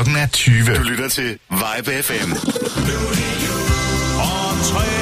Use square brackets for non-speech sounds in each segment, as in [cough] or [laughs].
Klokken er 20. Du lytter til Vibe FM. Og tre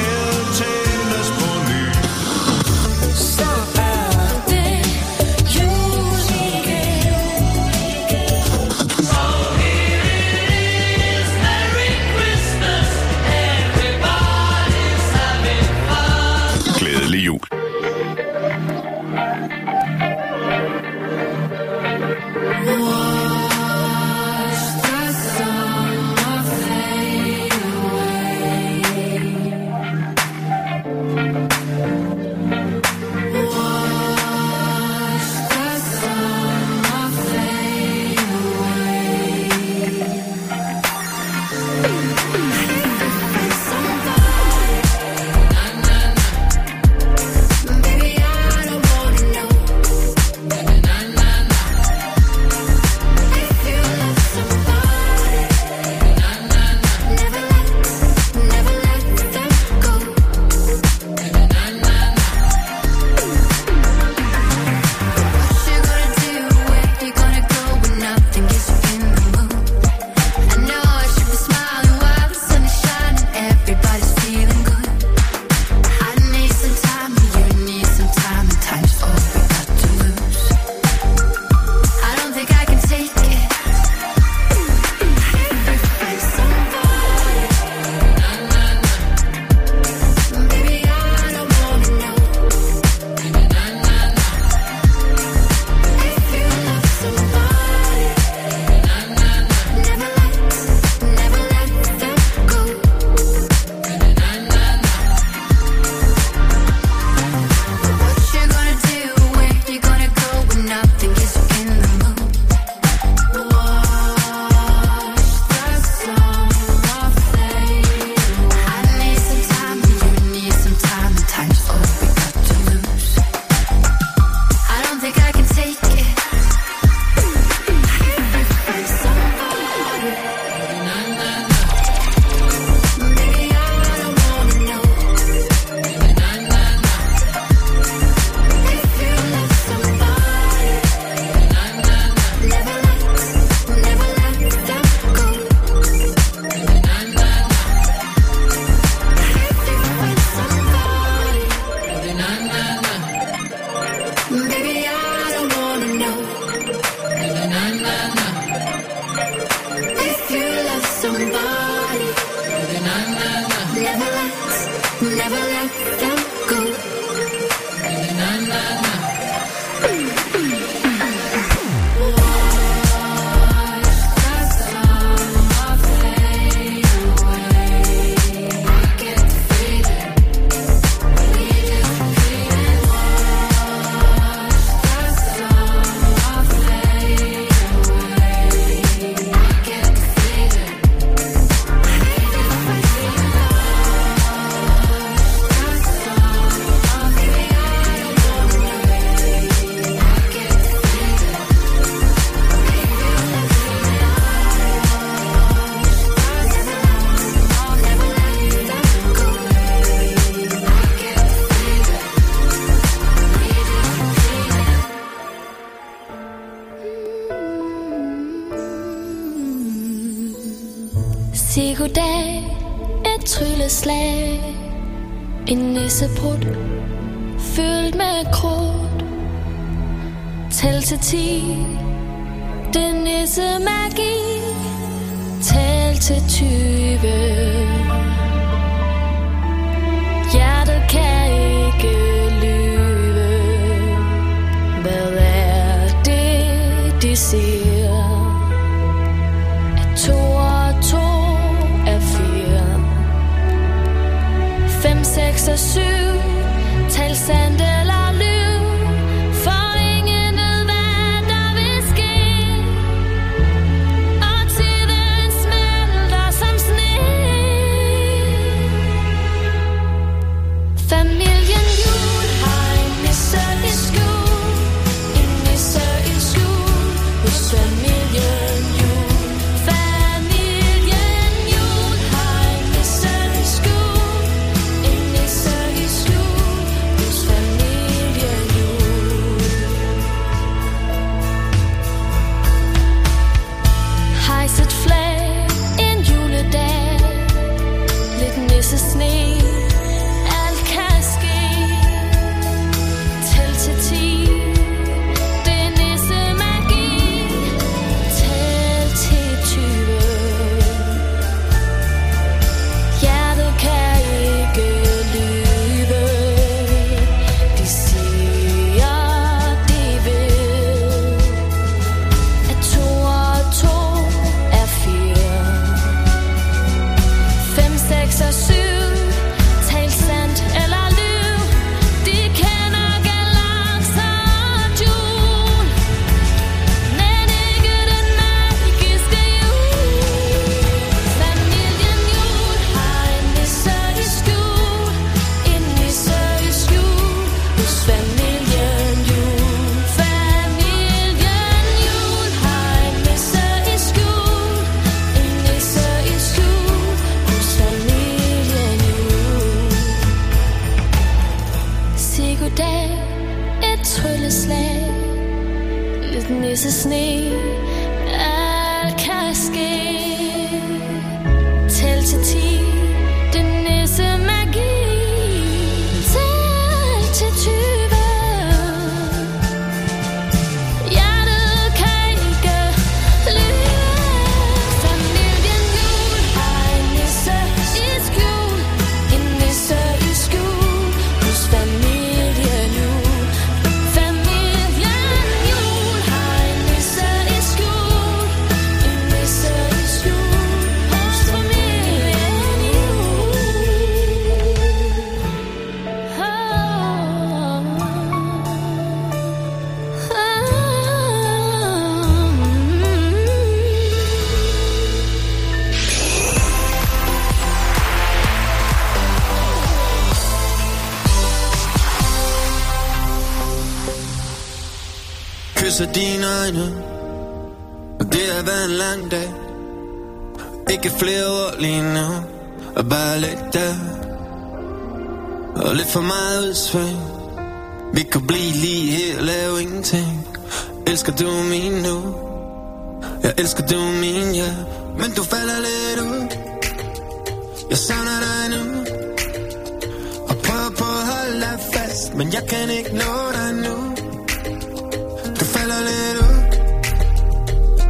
Græssebrudt Fyldt med krudt. Tæl til ti Det er nisse magi Tæl til tyve. 6 og 7 Tal sandt kysser dine øjne. Og det har været en lang dag. Ikke flere ord lige nu. Og bare lidt der. Og lidt for meget udsving. Vi kan blive lige her og lave ingenting. Elsker du min nu? Jeg elsker du min, ja. Men du falder lidt ud. Jeg savner dig nu. Og prøver på at holde dig fast Men jeg kan ikke nå dig nu er lidt uk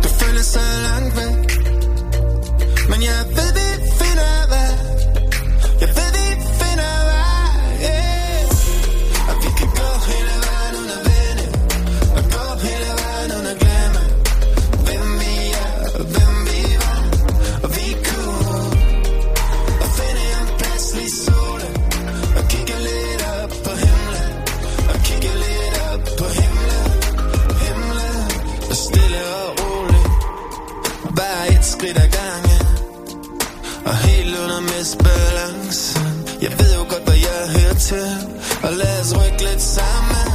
Du føler så langt væk. Men jeg ved det til Og lad os rykke lidt sammen.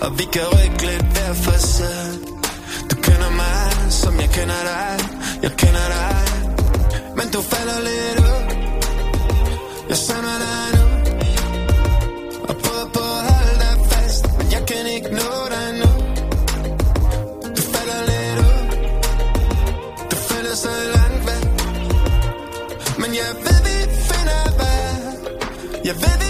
Og vi kan rykke lidt hver for sig. Du kender mig, som jeg kender dig. Jeg kender dig. Men du falder lidt ud. Jeg savner dig nu. Og prøver på at holde dig fast. Men jeg kan ikke nå dig nu. Du falder lidt ud. Du føler så langt væk. Men jeg ved, vi finder vej. Jeg ved, vi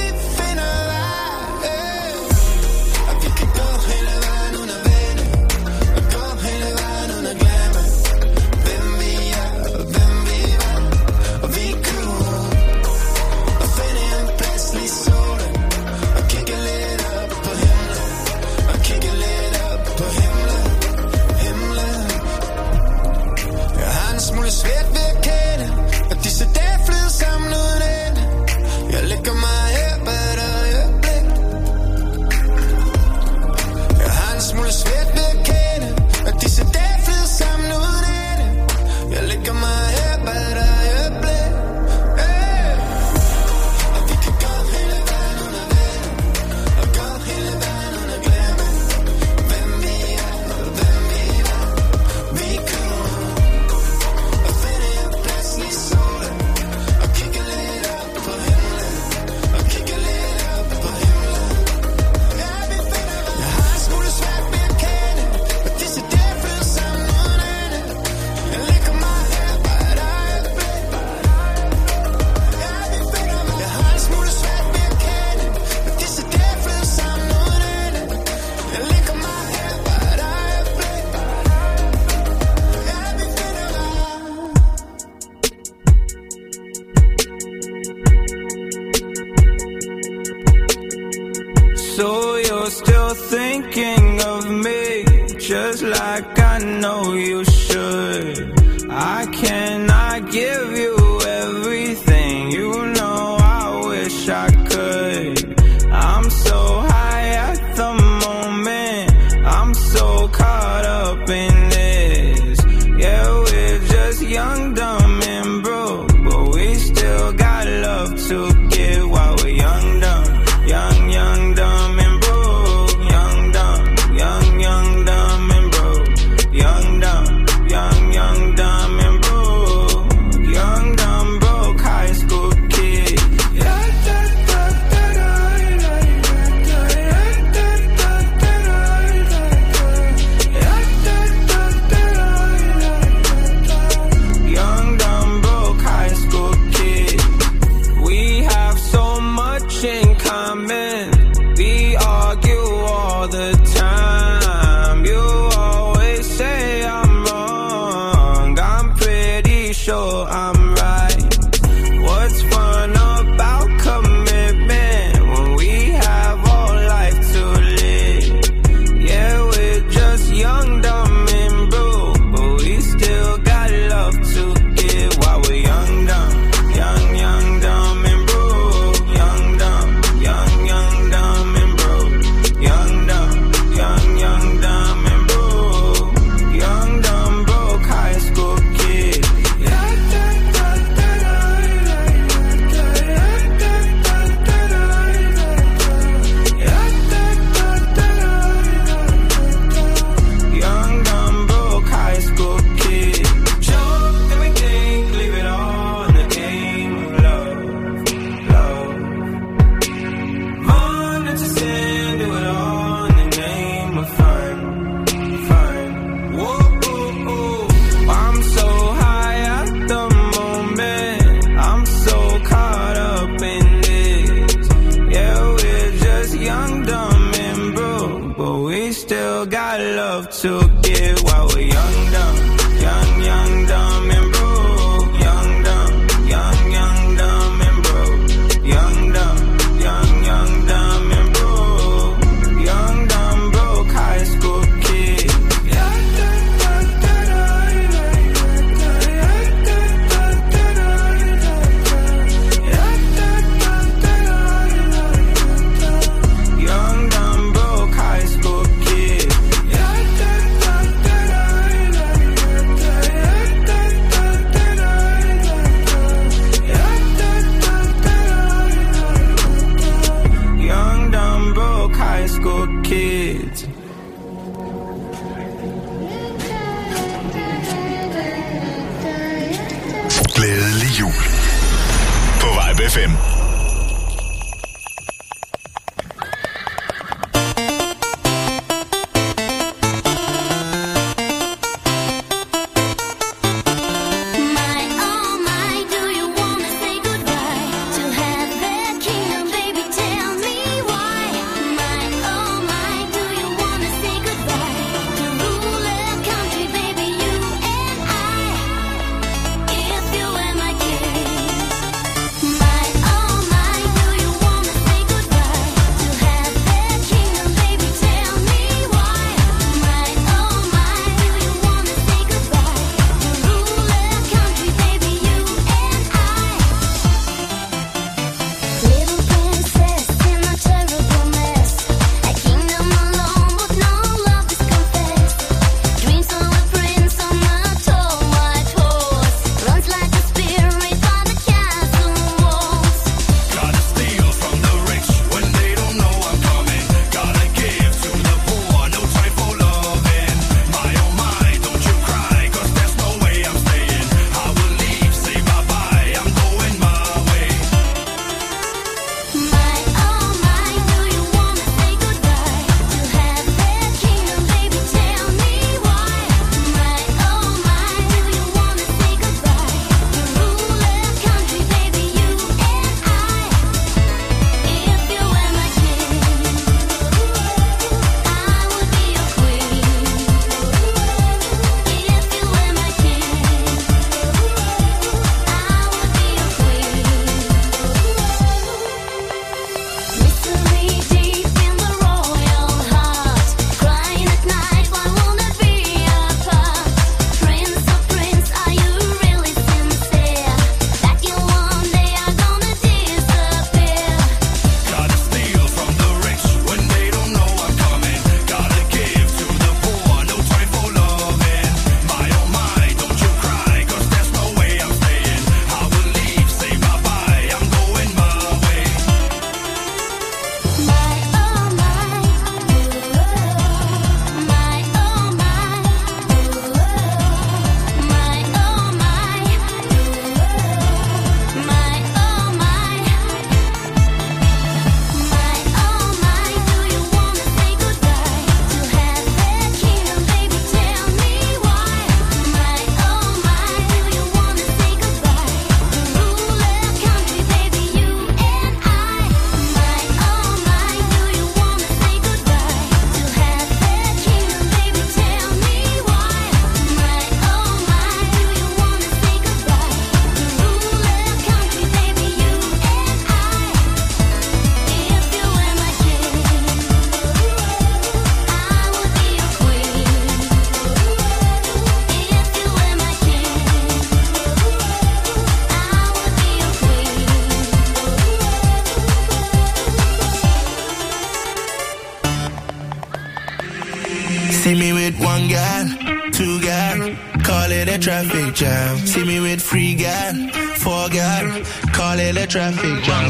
See me with free gas, four gas, call it a traffic jam.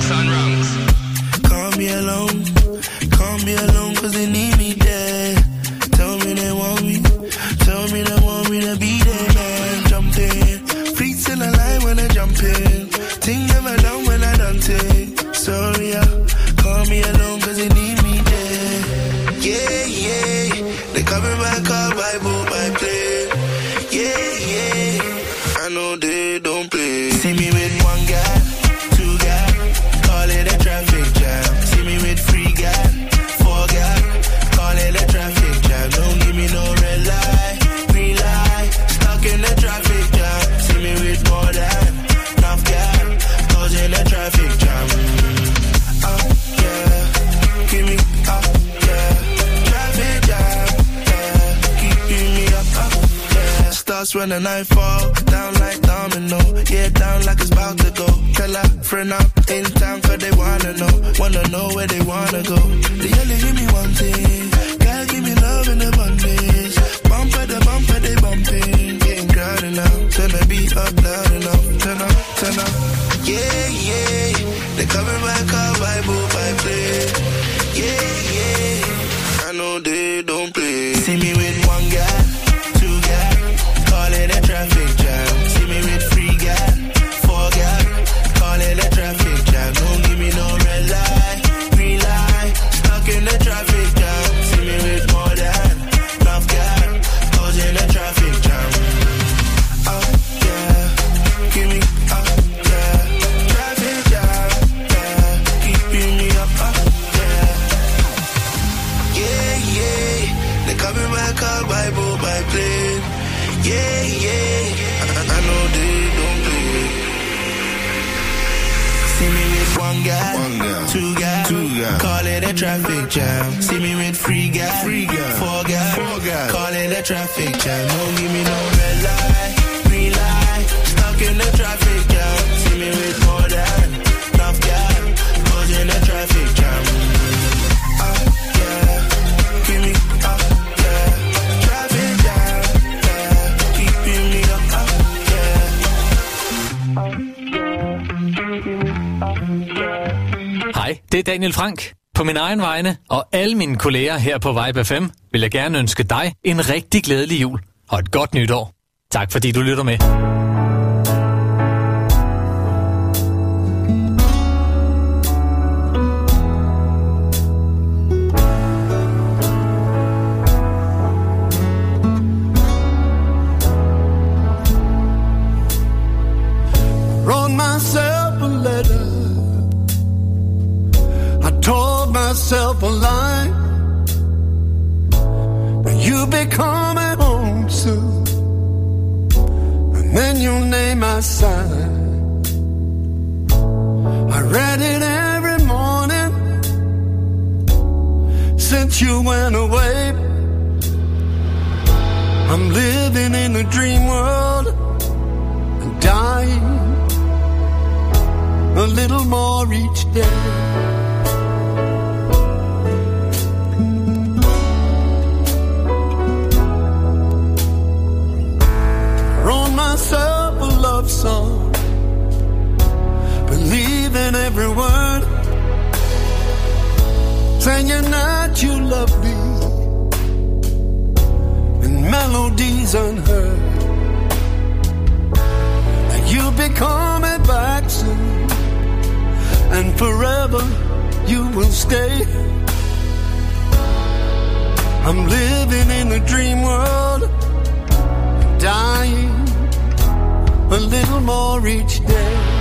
They coming back up by boot by play. Yeah, yeah. I know they don't play. See me with one guy, jam. See me with three guy, Three guy. four guy, Four guy. call it a traffic jam. Don't give me no red light, green light, stuck in the traffic jam. See me with more than enough guy, causing a traffic jam. Uh, yeah. Give me up, yeah. Traffic jam, yeah. Keeping me up, up, Hej, det er Daniel Frank. På min egen vegne og alle mine kolleger her på Vibe FM vil jeg gerne ønske dig en rigtig glædelig jul og et godt nytår. Tak fordi du lytter med. Myself a. That you'll be coming home soon. And then your name I signed. I read it every morning since you went away. I'm living in a dream world and dying a little more each day. Myself a love song, believe in every word, saying that you love me, and melodies unheard. That you'll be coming back soon. And forever you will stay. I'm living in a dream world, dying a little more each day.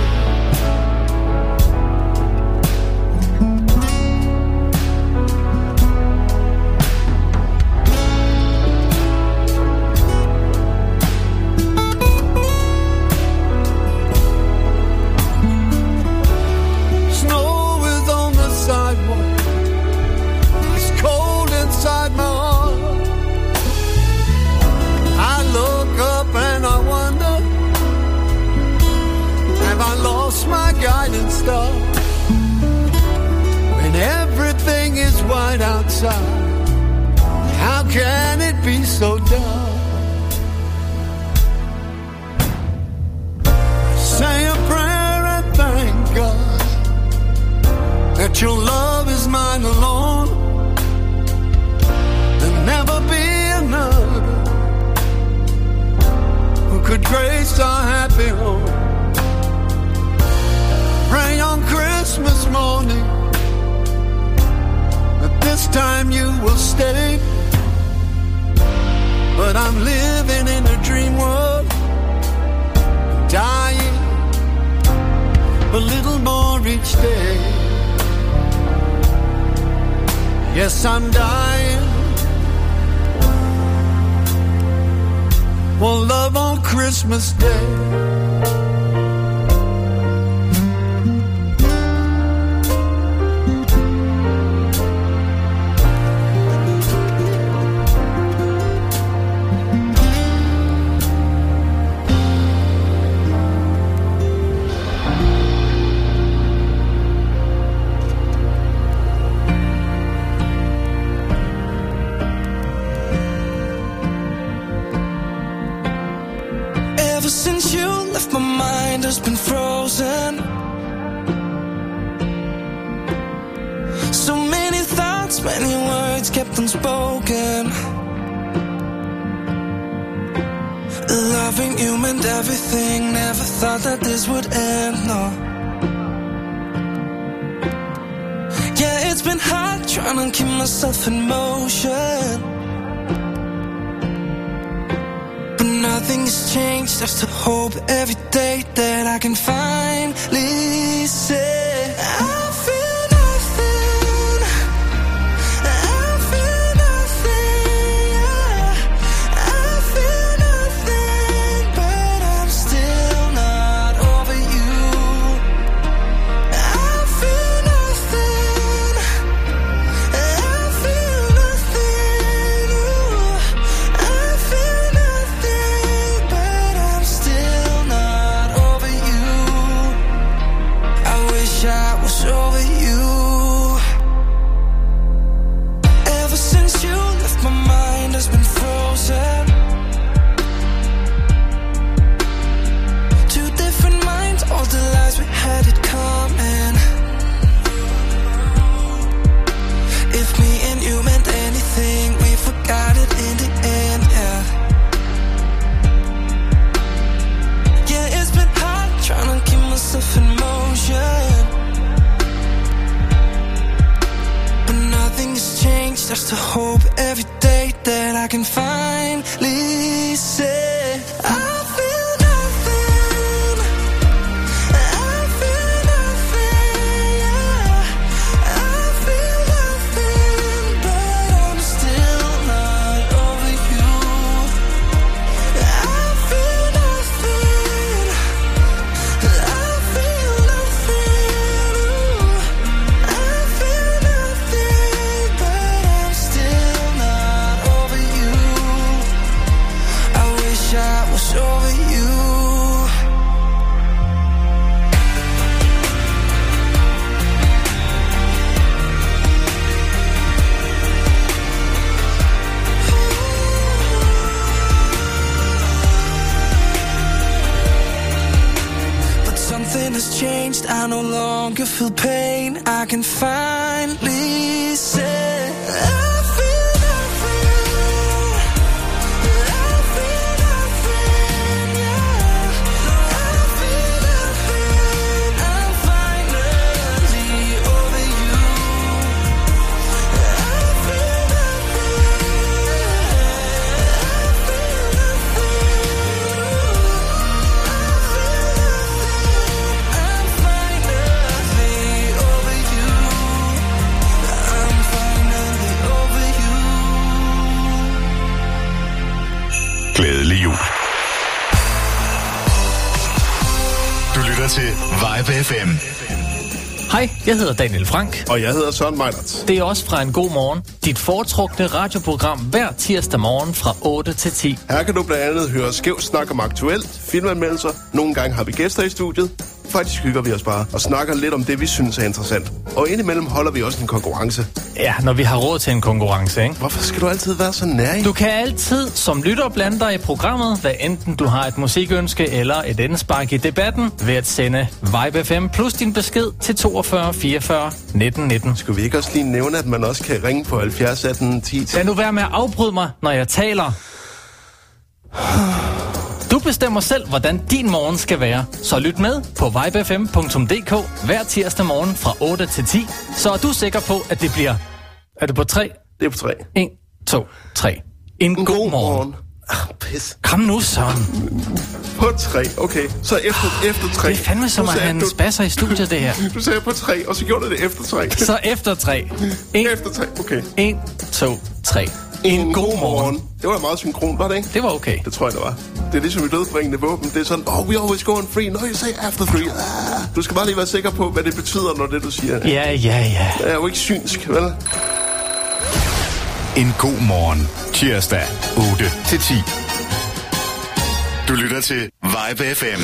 White how can it be so dark? Say a prayer and thank God that your love is mine alone. There'll never be another who could grace our happy home. Pray on Christmas morning this time you will stay. But I'm living in a dream world, dying a little more each day. Yes, I'm dying for love on Christmas Day. Unspoken. Loving you meant everything. Never thought that this would end. No. Yeah, it's been hard trying to keep myself in motion. But nothing has changed. Just to hope every day that I can finally say changed, just something has changed. I no longer feel pain. I can finally say Vibe FM. Hej, jeg hedder Daniel Frank. Og jeg hedder Søren Meilert. Det er også fra en god morgen. Dit foretrukne radioprogram hver tirsdag morgen fra 8 til 10. Her kan du blandt andet høre skæv snak om aktuelt, filmanmeldelser. Nogle gange har vi gæster i studiet. Faktisk hygger vi os bare og snakker lidt om det, vi synes er interessant. Og indimellem holder vi også en konkurrence. Ja, når vi har råd til en konkurrence, ikke? Hvorfor skal du altid være så nær? Du kan altid som lytter blande dig i programmet, hvad enten du har et musikønske eller et indspark i debatten, ved at sende Vibe FM plus din besked til 42 44 19 19. Skulle vi ikke også lige nævne, at man også kan ringe på 70 18 10? Lad nu være med at afbryde mig, når jeg taler. Du bestemmer selv, hvordan din morgen skal være. Så lyt med på vibefm.dk hver tirsdag morgen fra 8 til 10. Så er du sikker på, at det bliver... Er det på 3? Det er på 3. 1, 2, 3. En, en god, morgen. morgen. Ah, pis. Kom nu, Søren. På 3, okay. Så efter, efter 3. Det er fandme som at en du- spasser i studiet, det her. [laughs] Du sagde på 3, og så gjorde du det efter 3. Så efter 3. 1, Efter 3, okay. 1 2, 3. En god morgen. Det var meget synkron, var det ikke? Det var okay. Det tror jeg, det var. Det er ligesom i dødbringende våben. Det er sådan, oh, we always go on free. No, you say after three. Ah. Du skal bare lige være sikker på, hvad det betyder, når det du siger. Ja, ja, ja. Jeg er jo ikke synsk, vel? En god morgen. Tirsdag 8 til 10. Du lytter til Vibe FM.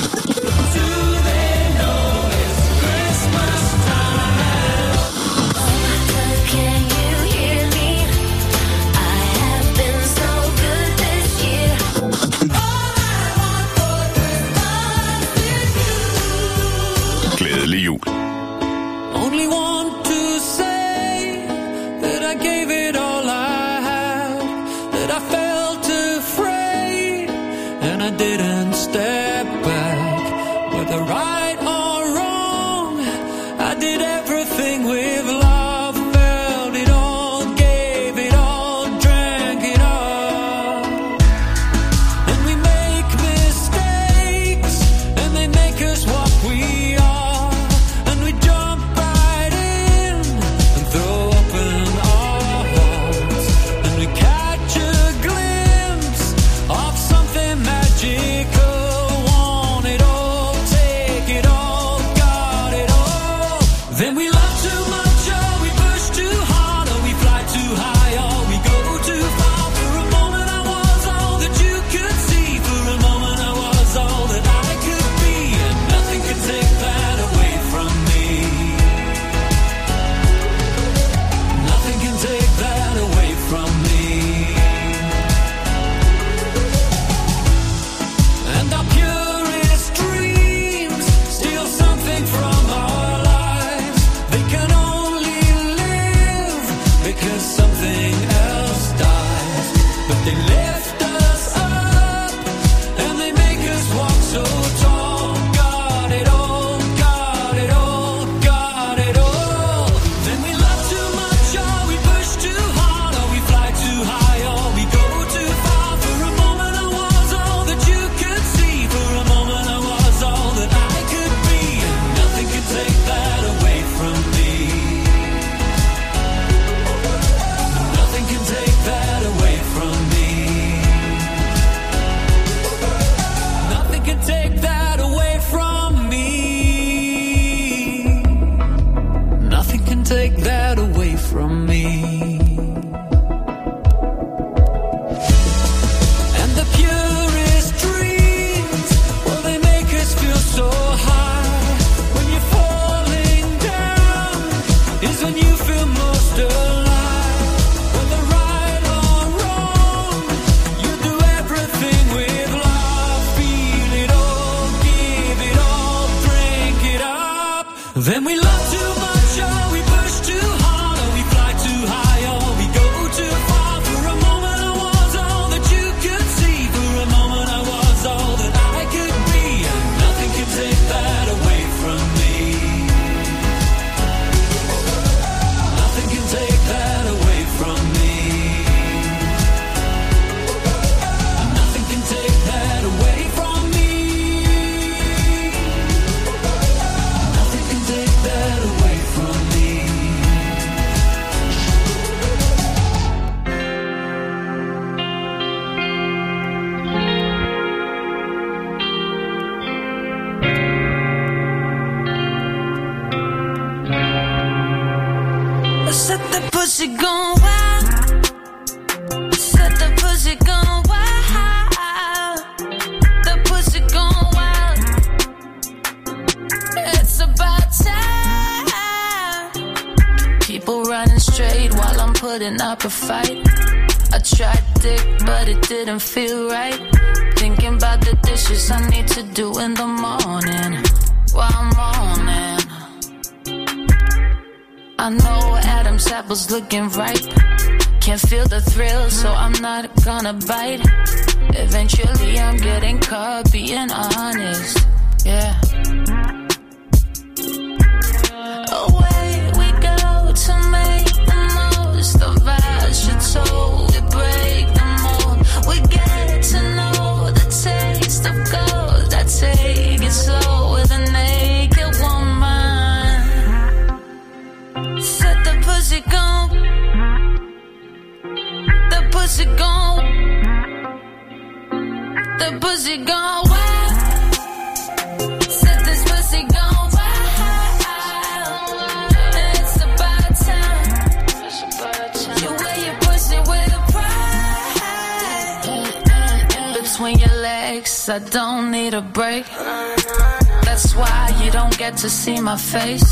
Face.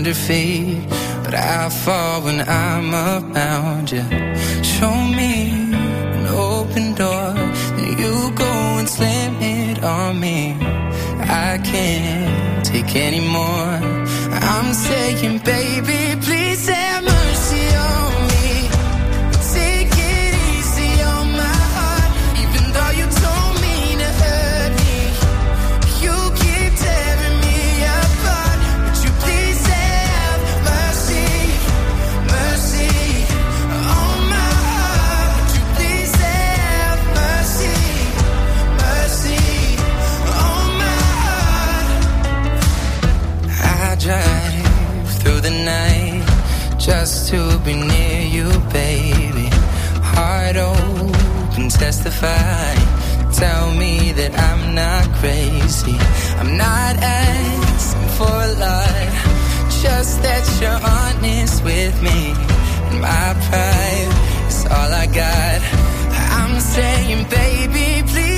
hundred feet, but I fall when I'm around you. Show me an open door, then you go and slam it on me. I can't take anymore. I'm saying, baby testify. Tell me that I'm not crazy. I'm not asking for a lot, just that you're honest with me. And my pride is all I got. I'm saying, baby, please.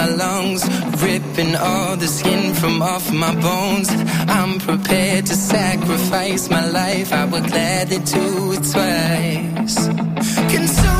my lungs, ripping all the skin from off my bones. I'm prepared to sacrifice my life. I would gladly do it twice. Consume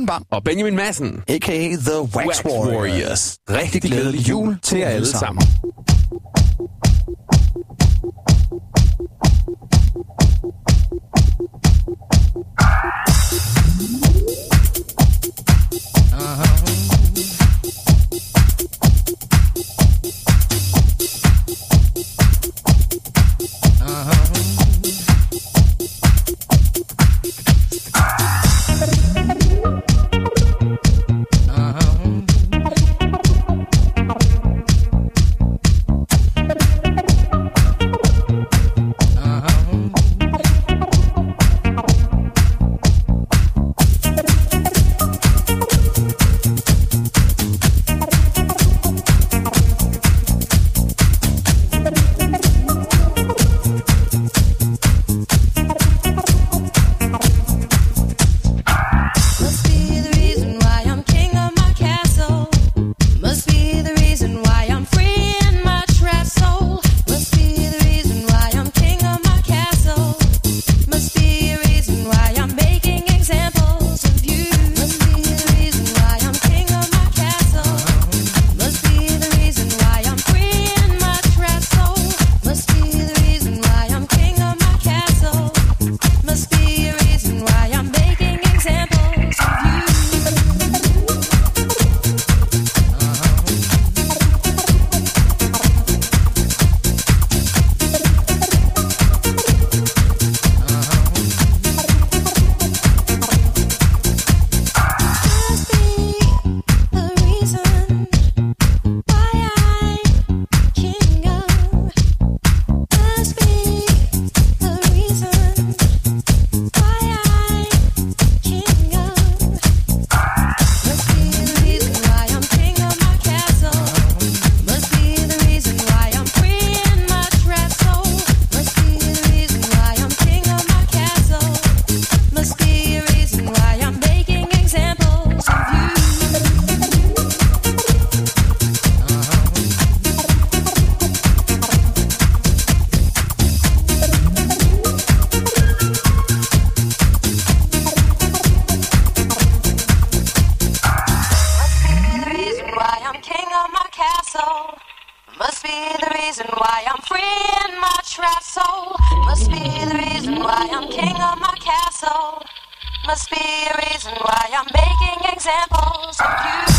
Allan Bang og Benjamin Madsen, a.k.a. The Wax, Wax Warriors. Warriors. Rigtig, Rigtig glædelig jul til jer alle sammen. sammen. castle. Must be the reason why I'm free in my trapped soul. Must be the reason why I'm king of my castle. Must be a reason why I'm making examples of you.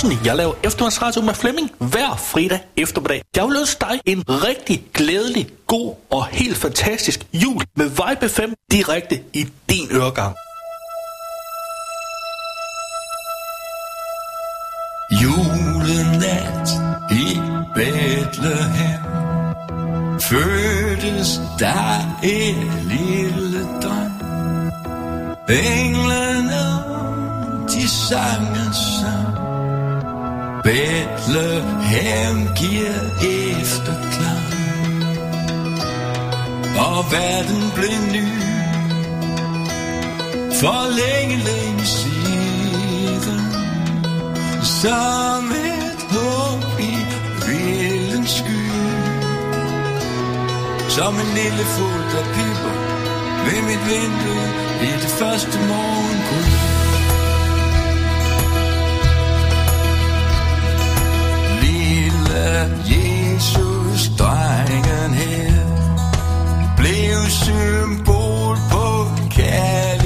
Clausen. Jeg laver eftermiddagsradio med Flemming hver fredag eftermiddag. Jeg vil ønske dig en rigtig glædelig, god og helt fantastisk jul med Vibe 5 direkte i din øregang. Julenat i Bethlehem Fødtes der et lille dreng Englene de sang en sang Bethlehem giver efterklang. Og verden blev ny. For længe, længe siden. Som et håb i vildens sky. Som en lille fugl, der piper ved mit vindue I det første morgengrød at Jesus, drengen her, blev symbol på kærlighed.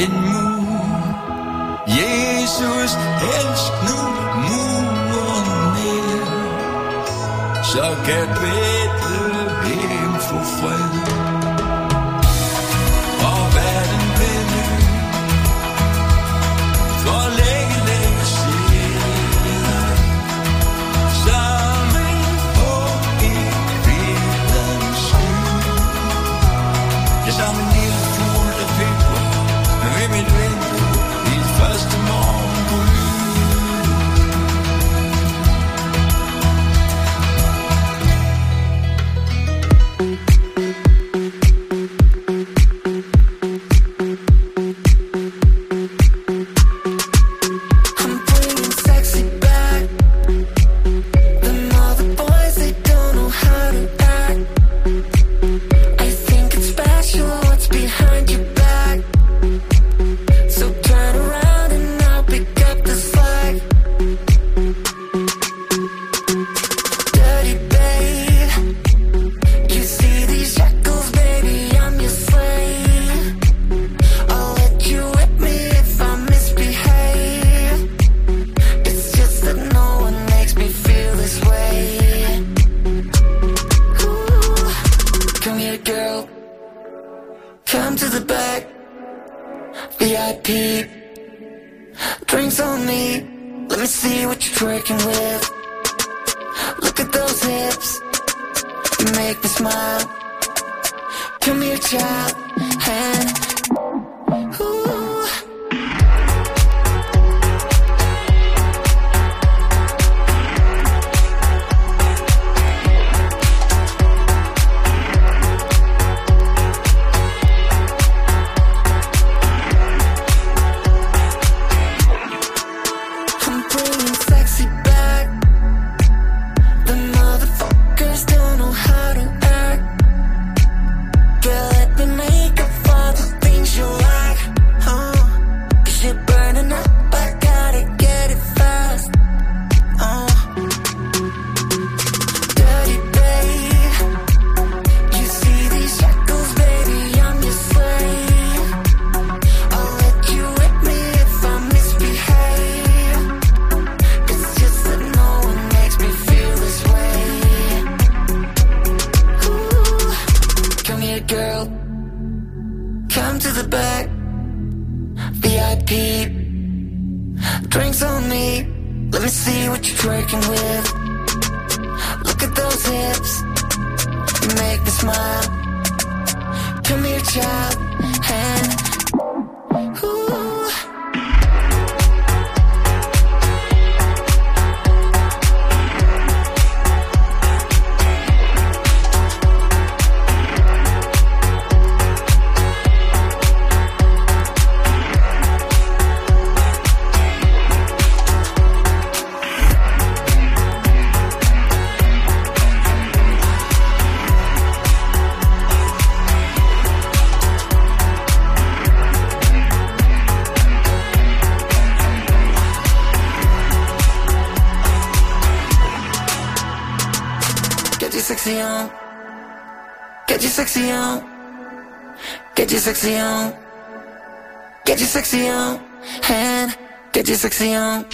it moves. Drinks on me, let me see what you're drinking with. Look at those hips, you make me smile. Come here, child. sexy on. Get your sexy on. Get your sexy on. And get your sexy on.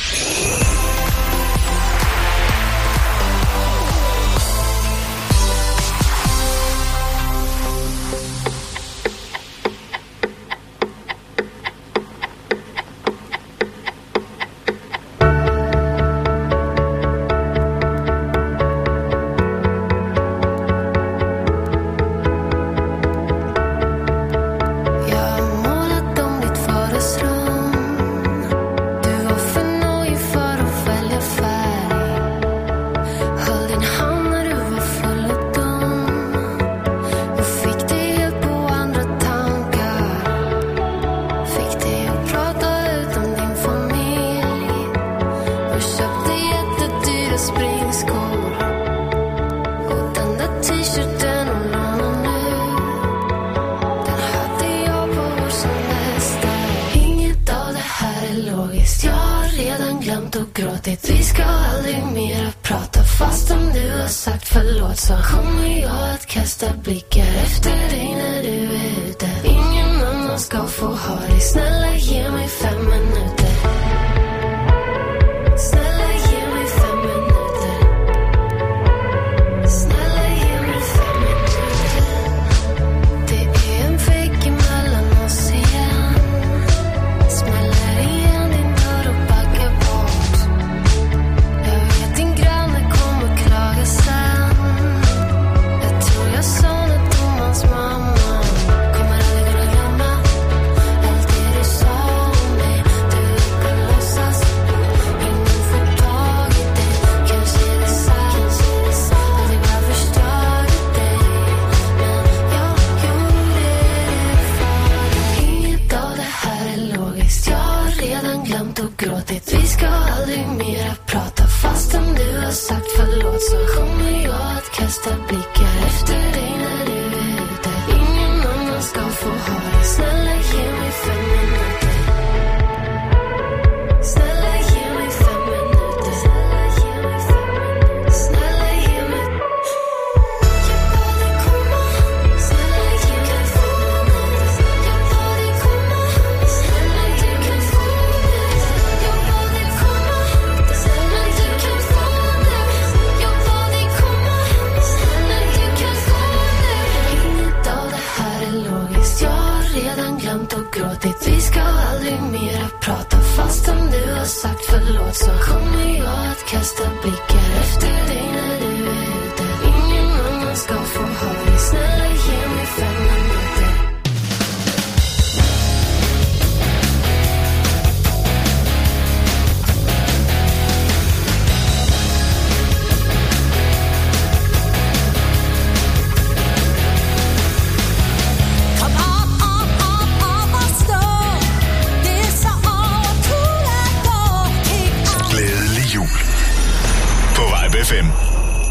redan glömt och gråtit. Vi ska aldrig mera prata fastän du har sagt förlåt Så kommer jag att kasta blickar efter dig när du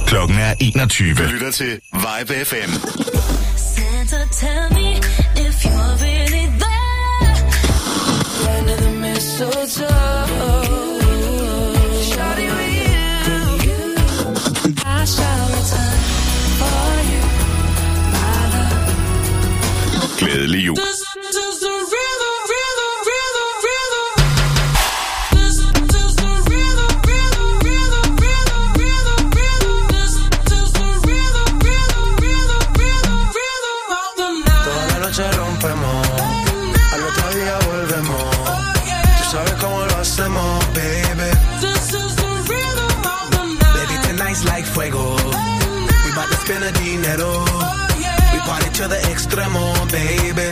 Klokken er 21. Du lytter til Vibe FM. Santa, tell me if you're really there. Under the mistletoe. Glædelig jul. Extremo, baby.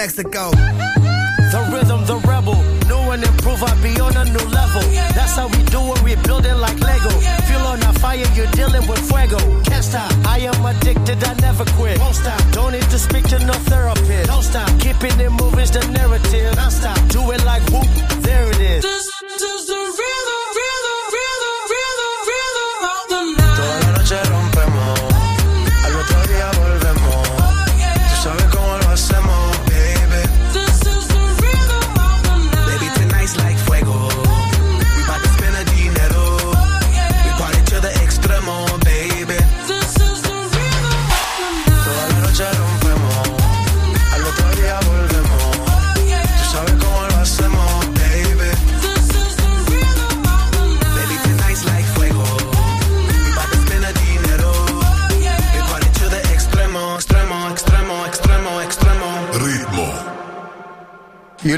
Mexico.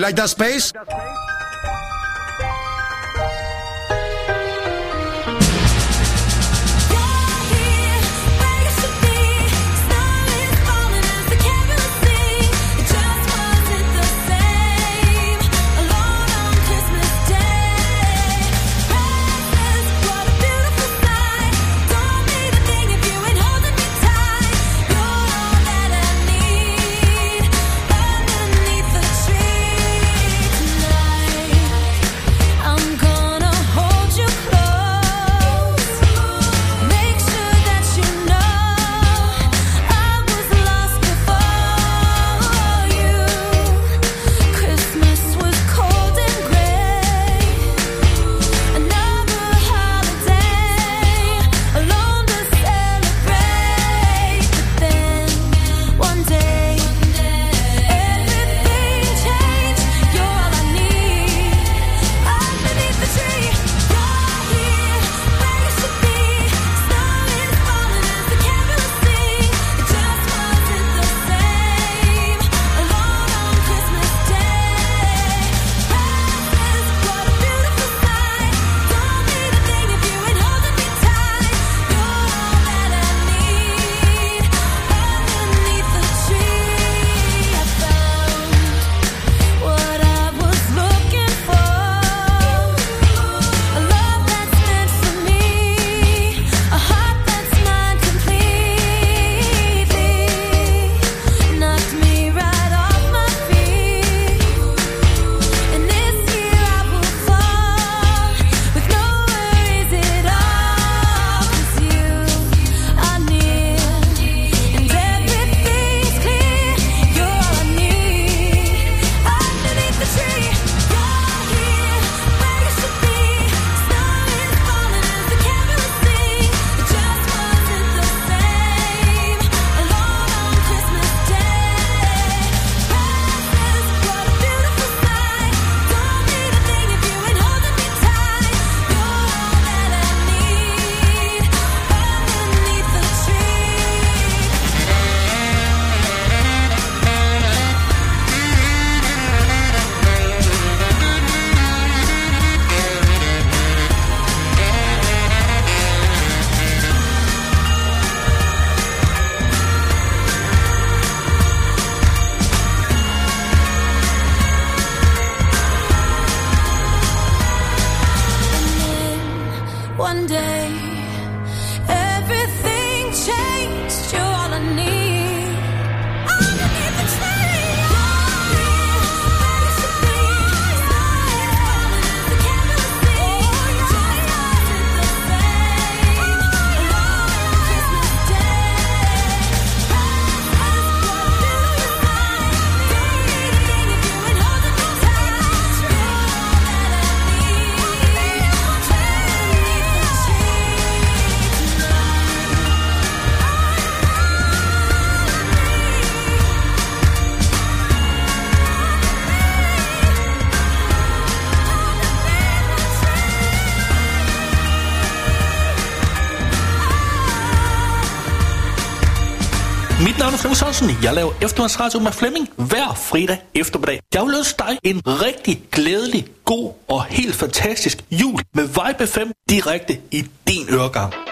Like that space? changed, you're all I need. navn er Flemming Sørensen. Jeg laver eftermiddagsradio med Flemming hver fredag eftermiddag. Jeg vil ønske dig en rigtig glædelig, god og helt fantastisk jul med Vibe 5 direkte i din øregang.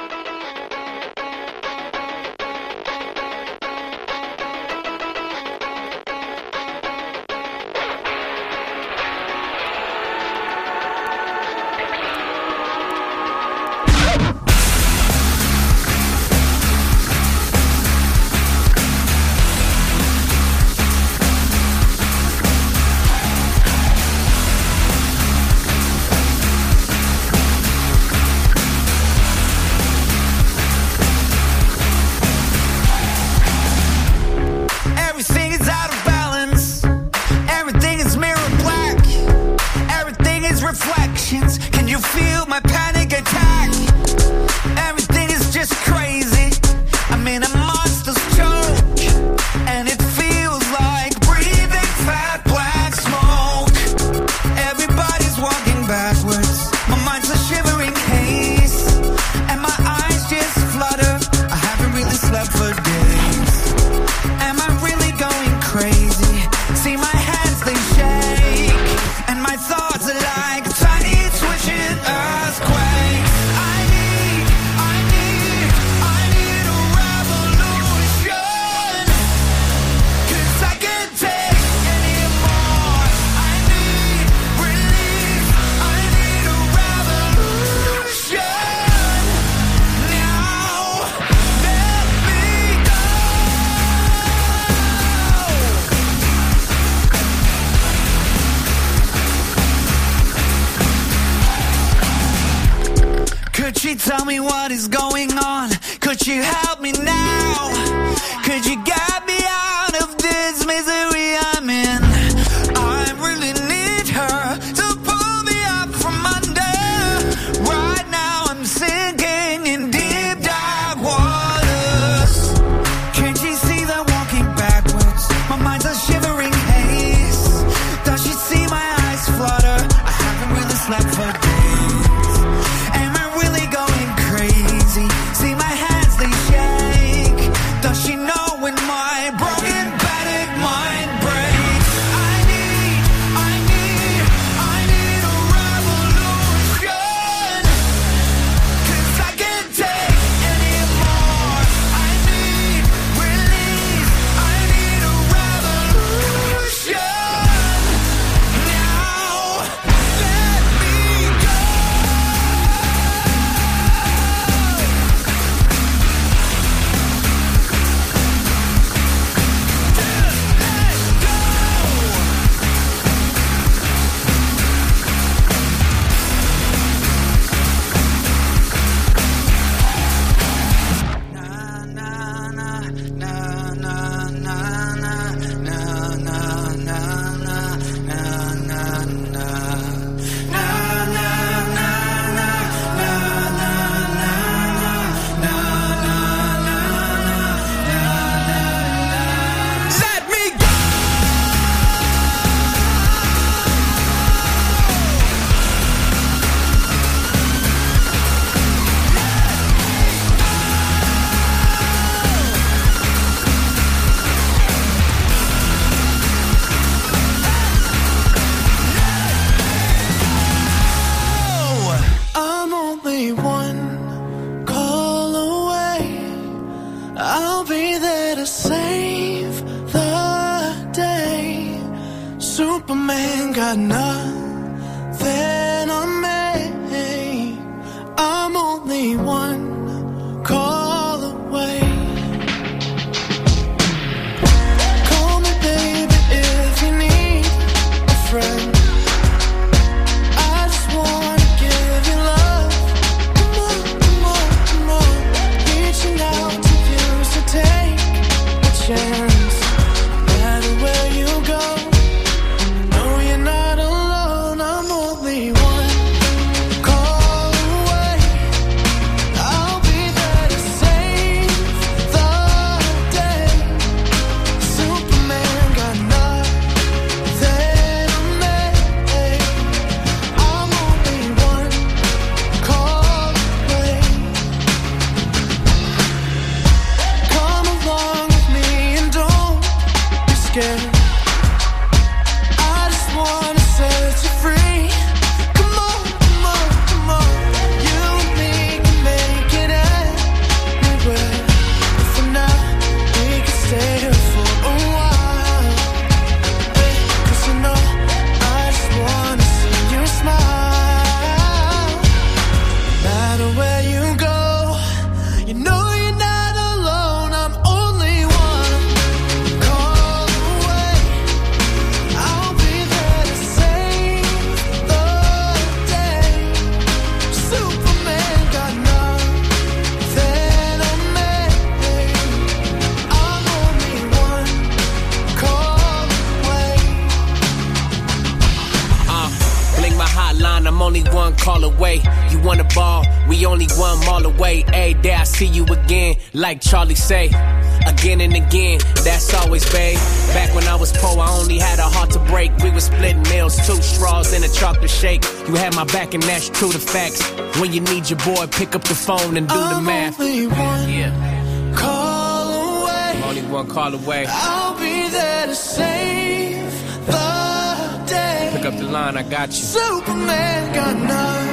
Like Charlie say. Again and again, that's always babe. Back when I was poor, I only had a heart to break. We were splitting meals, two straws in a chocolate shake. You had my back, and that's true to facts. When you need your boy, pick up the phone and do the math. only one yeah. call away. I'm only one call away. I'll be there to save the day. Pick up the line, I got you. Superman got nothing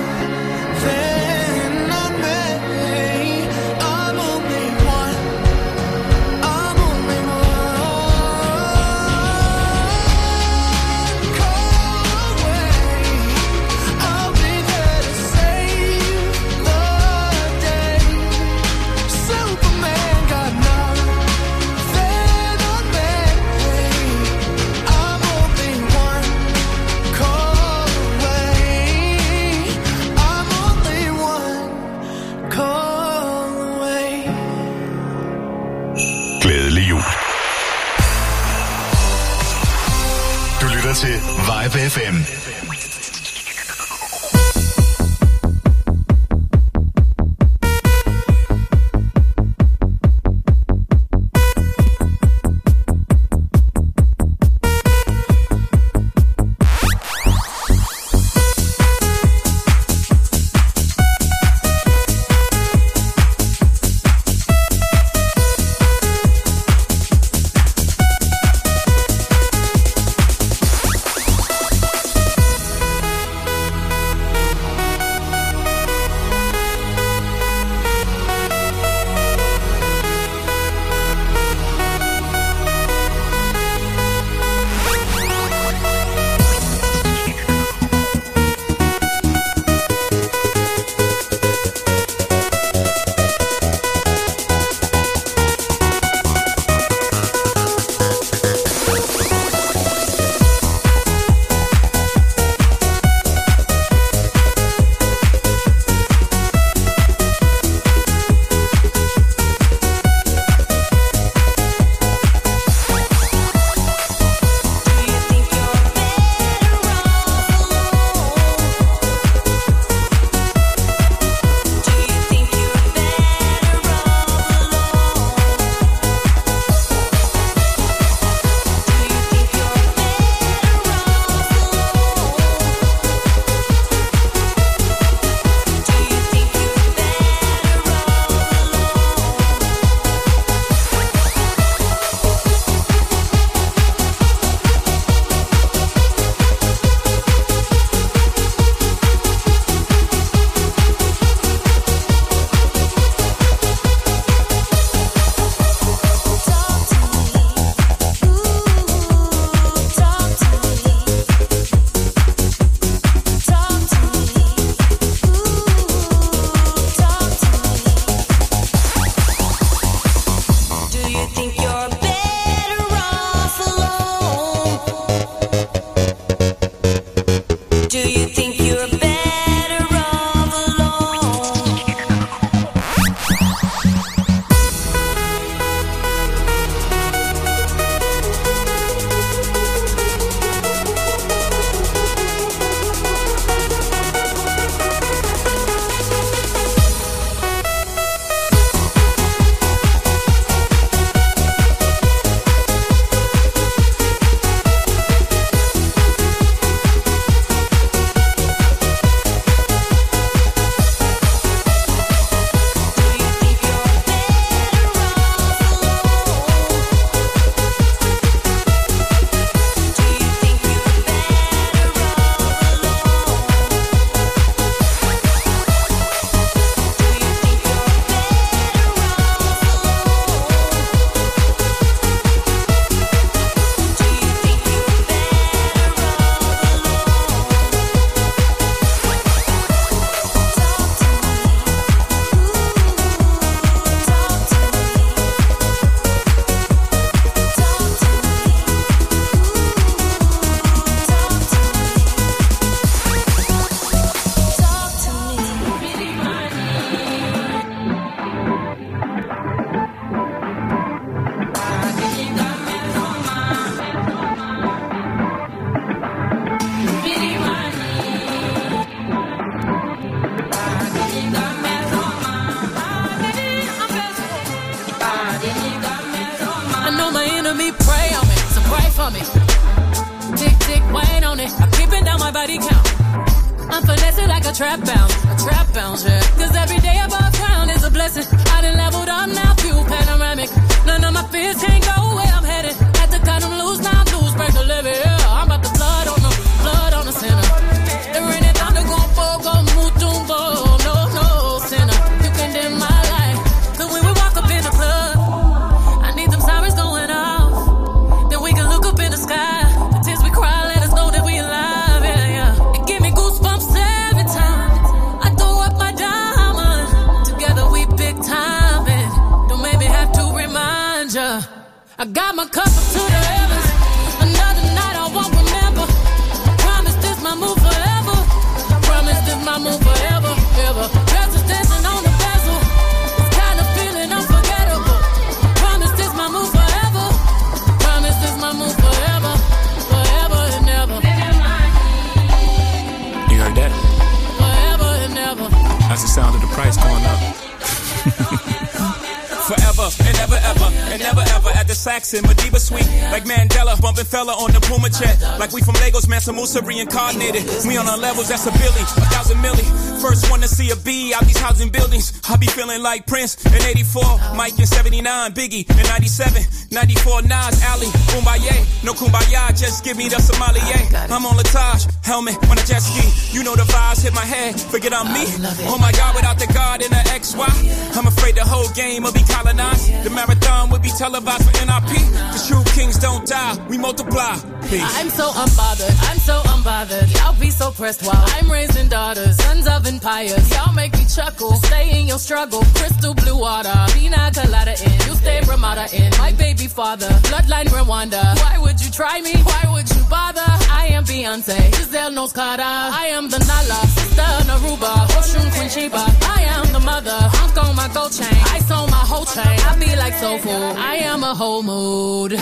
that's a Billy, a thousand million. First one to see a B out these housing buildings. I be feeling like Prince in 84, Mike in 79, Biggie in 97, 94, Nas, Ali, Kumbaya. No Kumbaya, just give me the sommelier. I'm on Latage, helmet on a jet ski. You know the vibes hit my head, forget I'm me. Oh my God, without the God and the XY. I'm afraid the whole game will be colonized. The marathon will be televised for NIP. The true kings don't die, we multiply peace. I'm so unbothered, I'm so unbothered. Y'all be so pressed while I'm raising daughters, sons of empires. Y'all make me chuckle, stay in your struggle. Crystal blue water, pina colada in. You stay Ramada in. My baby father, bloodline Rwanda. Why would you try me? Why would you bother? I am Beyonce, Giselle Knowles-Carter. I am the Nala, sister Naruba, Mushroom Queen Chiba. I am the mother, hunk on my gold chain. I sew my whole chain. I be like so full. I am a whole mood.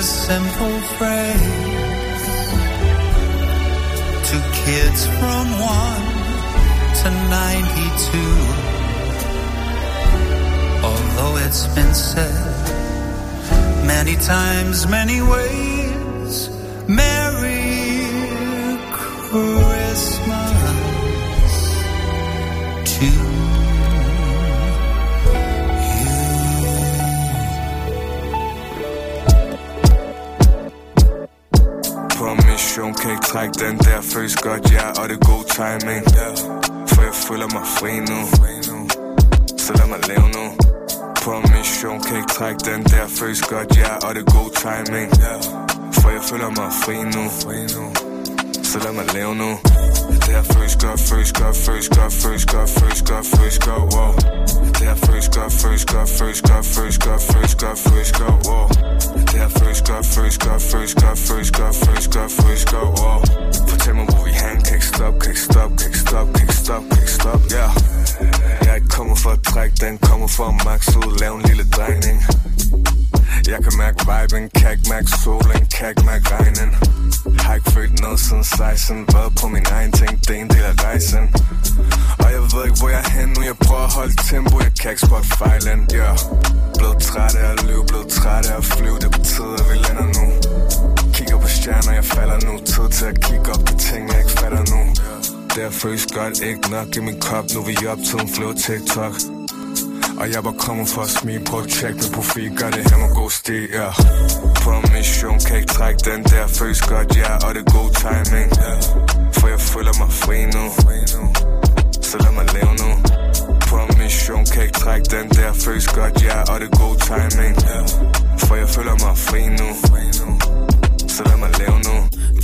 This simple phrase to kids from 1 to 92. Although it's been said many times, many ways, Merry trække den der Føles godt, ja, og det er god timing. For jeg føler mig fri nu Så lad mig leve nu På mission kan ikke trække den der Føles godt, ja, og det er god timing. For jeg føler mig fri nu Så lad mig leve nu Det er first go, first go, first go, first go, first go, first go, wow. Det er first go, first go, first go, first go, first go, first go, wow. Det er first go, first go, first go, first go, first go, first go, wow. Fortæl mig, hvor vi hang, kan ikke stop, kan ikke stop, kan ikke stop, kan ikke stop, kan ikke stop, ja. Yeah. Jeg kommer for at trække, den kommer for at maxe ud, lave en lille drejning jeg kan mærke viben, kan ikke mærke solen, kan ikke mærke regnen. Har ikke følt noget siden 16 Været på min egen ting, det er en del af rejsen. Og jeg ved ikke hvor jeg er hen nu Jeg prøver at holde tempo, jeg kan ikke spotte fejlen yeah. Blevet træt af at løbe, blevet træt af at flyve Det betyder at vi lander nu. Kigger på stjerner, jeg falder nu. Tid til at kigge op på ting, jeg ikke fatter nu. Det føles godt, ikke nok i min krop. Nu er vi op tiden flyver TikTok. Og jeg var kommet for at smile på at tjekke min profil Gør det her med god stil, ja På en mission kan ikke trække den der Føles godt, ja, og det er god timing ja. For jeg føler mig fri nu Så lad mig leve nu På mission kan ikke trække den der Føles godt, ja, og det er god timing ja. For jeg føler mig fri nu Så lad mig leve nu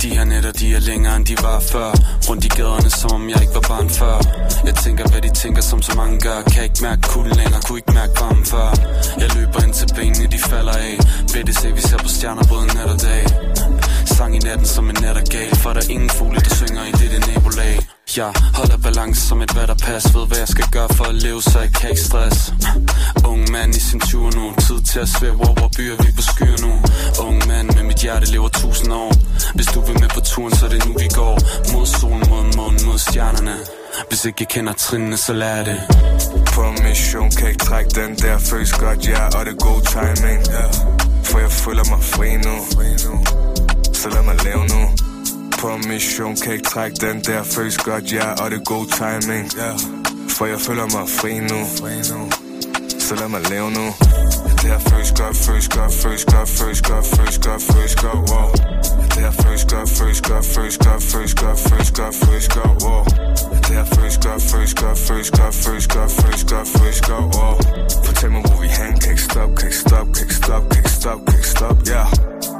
De her nætter, de er længere end de var før. Rundt i gaderne, som om jeg ikke var barn før. Jeg tænker, hvad de tænker, som så mange gør. Kan ikke mærke kulden længere, kunne ikke mærke varmen før. Jeg løber ind til benene, de falder af. BDC, vi ser på stjerner både nat og dag. Sang i natten som en nat er gal For der er ingen fugle, der synger i dette nabolag. Jeg holder balance som et vatterpas Ved hvad jeg skal gøre for at leve, så jeg kan ikke stress. Ung mand i sin tur nu. Tid til at svæve over byer, vi på skyer nu. Ung mand med mit hjerte lever tusind år. Hvis du vil med på turen, så er det nu vi går. Mod solen, mod månen, mod stjernerne. Hvis ikke jeg kender trinene, så lær det. På mission kan ikke trække den der. Føles godt, ja, og det er god timing. Yeah. For jeg føler mig fri nu. Så lad mig leve nu på mission Kan ikke trække den der, føles godt, ja Og det er god timing yeah. For jeg føler mig fri nu, fri nu. Så lad mig leve nu Det her føles godt, føles godt, føles godt, føles godt, føles godt, føles godt, wow Det her føles godt, føles godt, føles godt, føles godt, føles godt, føles godt, wow Det her føles godt, føles godt, føles godt, føles godt, føles godt, føles godt, wow Fortæl mig hvor vi hen, kan ikke stoppe, kan ikke stoppe, kan ikke stoppe, kan ikke stoppe, kan ikke stoppe, yeah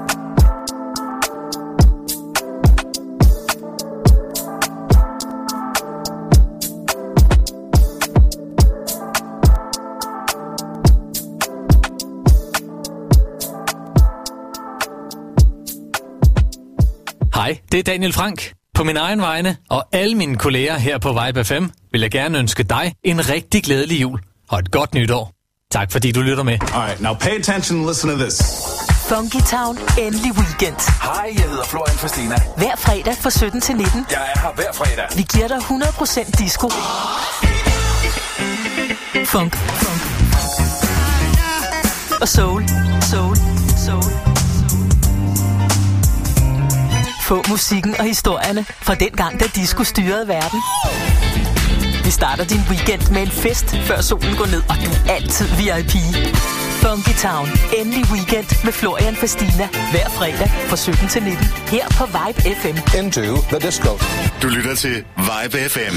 Hej, det er Daniel Frank. På min egen vegne og alle mine kolleger her på Vibe FM vil jeg gerne ønske dig en rigtig glædelig jul og et godt nytår. Tak fordi du lytter med. Alright, now pay attention and listen to this. Funky Town, endelig weekend. Hej, jeg hedder Florian Fastina. Hver fredag fra 17 til 19. Jeg er her hver fredag. Vi giver dig 100% disco. Funk. Funk. Og soul. Soul. Soul. Få musikken og historierne fra den gang, da disco styrede verden. Vi starter din weekend med en fest, før solen går ned, og du er altid VIP. Funky Town. Endelig weekend med Florian Fastina. Hver fredag fra 17 til 19. Her på Vibe FM. Into the disco. Du lytter til Vibe FM.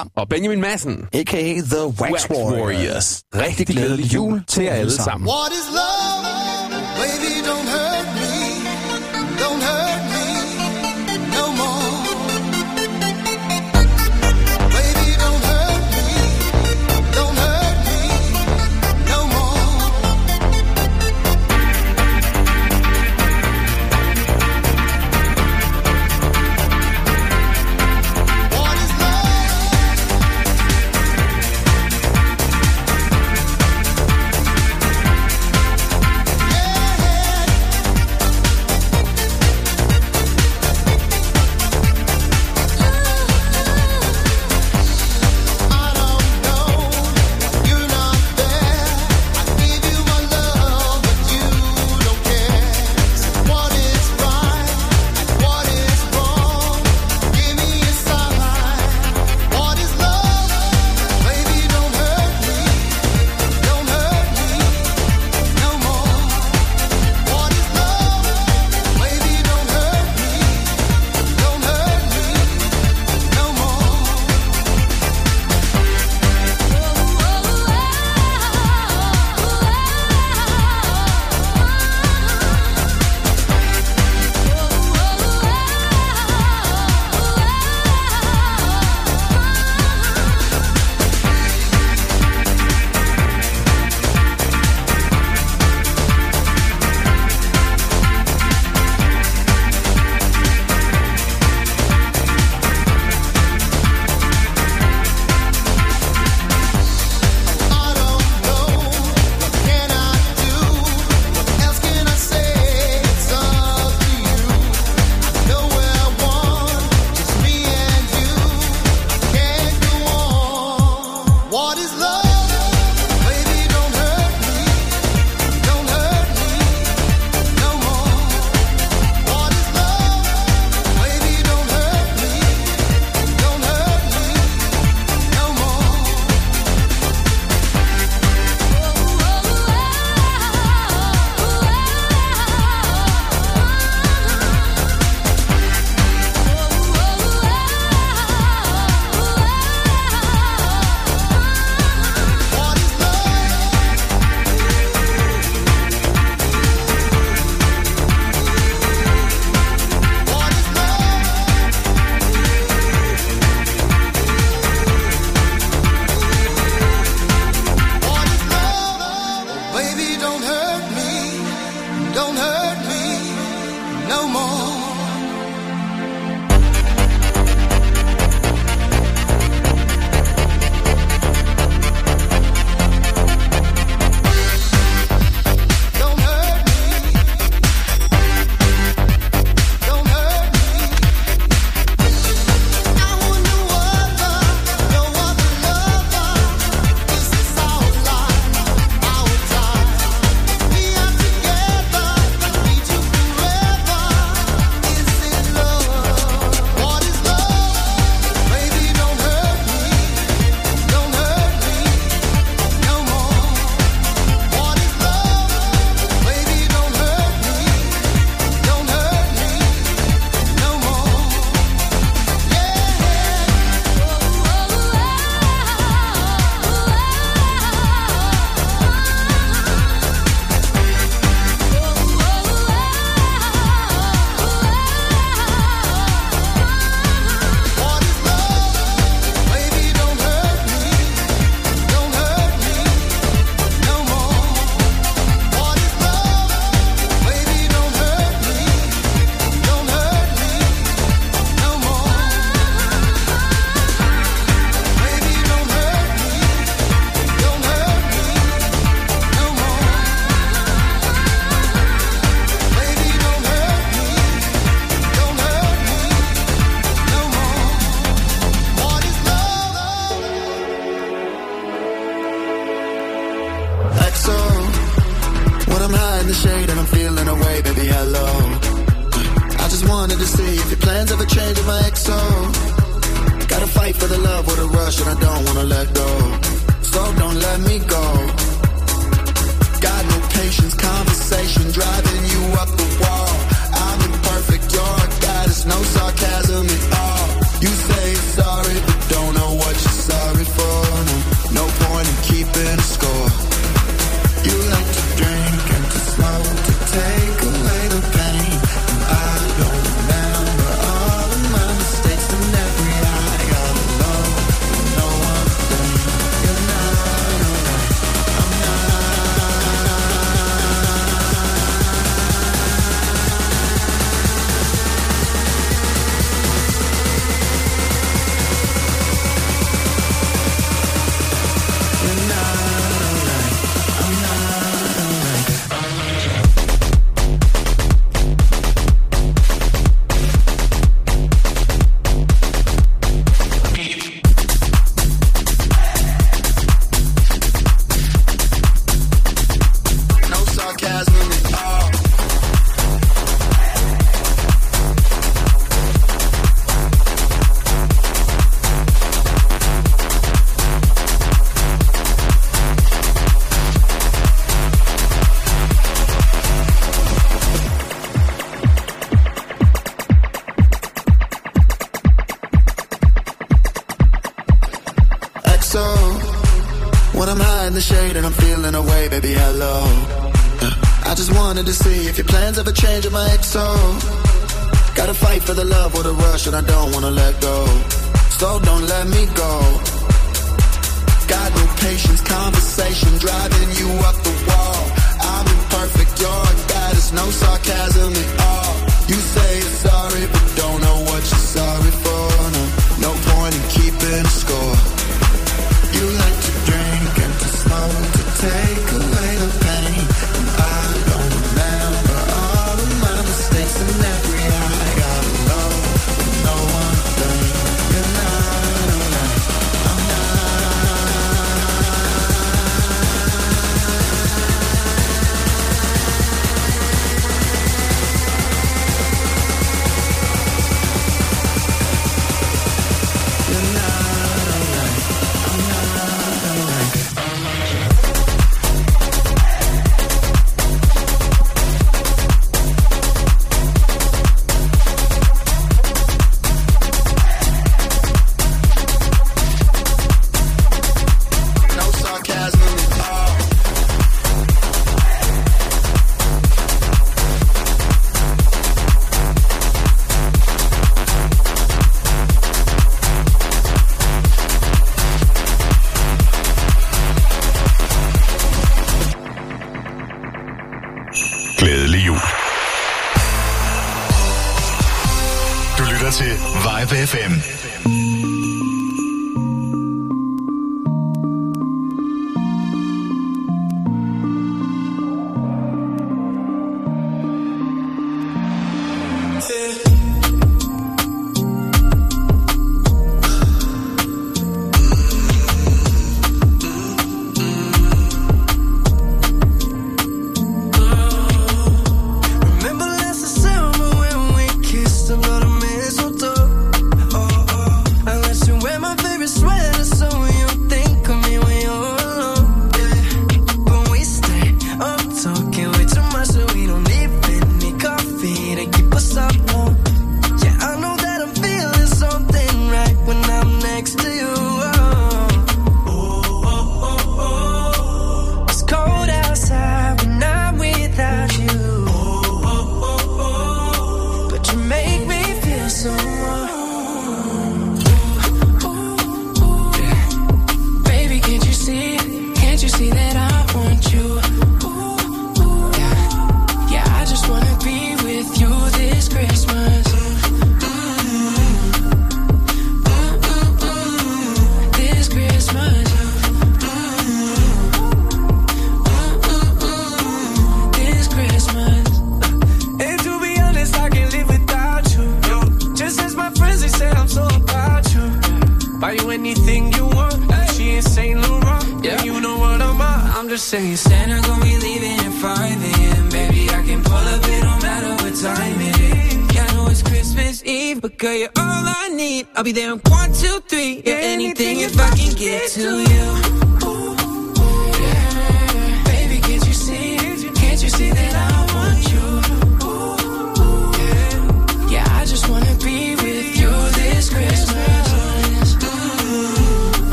Dam og Benjamin Madsen, a.k.a. The Wax, Wax Warriors. Warriors. Rigtig glædelig jul til jer alle sammen. What is love?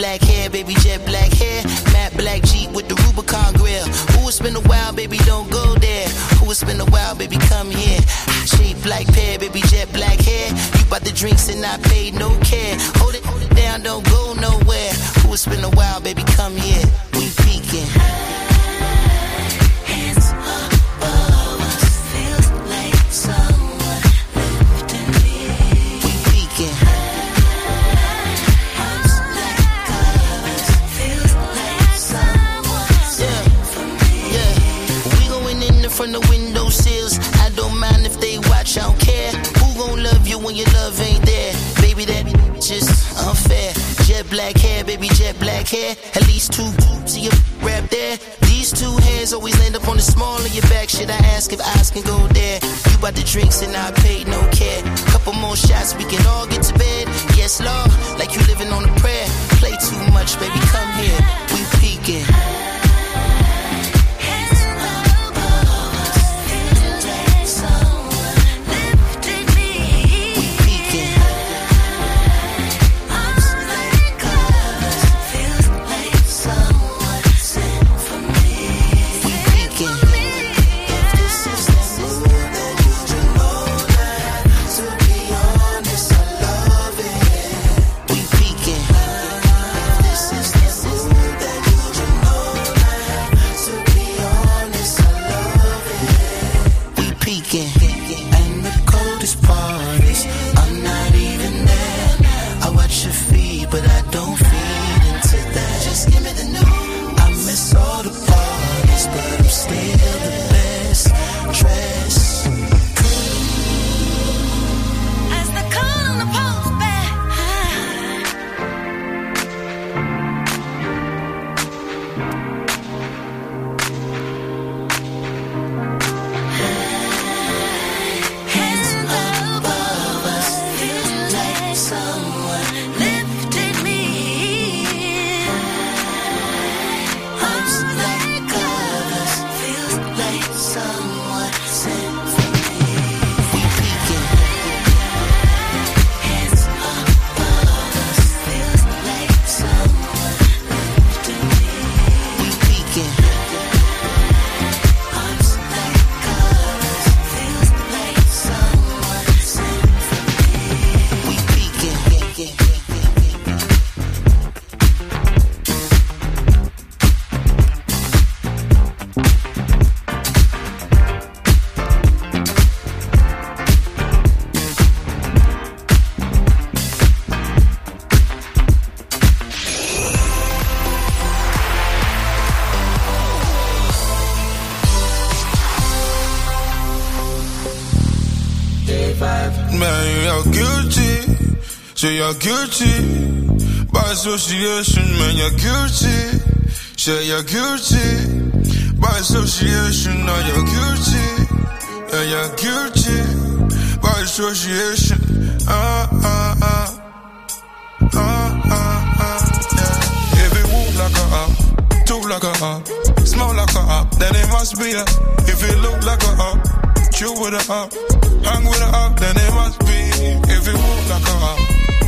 Black hair, baby, jet black hair. Matte black Jeep with the Rubicon grill. Ooh, it's been a while, baby, don't go there. Ooh, it's been a while, baby, come here. Shaped like pear, baby, jet black hair. You bought the drinks and I paid no care. Hold it, hold it down, don't go nowhere. Ooh, it's been a while, baby, come here. Just unfair. Jet black hair, baby, jet black hair. At least two boobs in your rap there. These two hands always land up on the small of your back. Should I ask if eyes can go there? You bought the drinks and I paid no care. Couple more shots, we can all get to bed. Yes, Lord, like you living on a prayer. Play too much, baby, come here. We peeking. Say you're guilty. By association, man, you're guilty. Say you're guilty. By association, now you're guilty. Yeah, you're guilty. By association. Ah, ah, ah. Ah, ah, ah. Yeah. If it move like a up, talk like a up, smell like a up, then it must be a. If it look like a up, chill with a up, hang with a up, then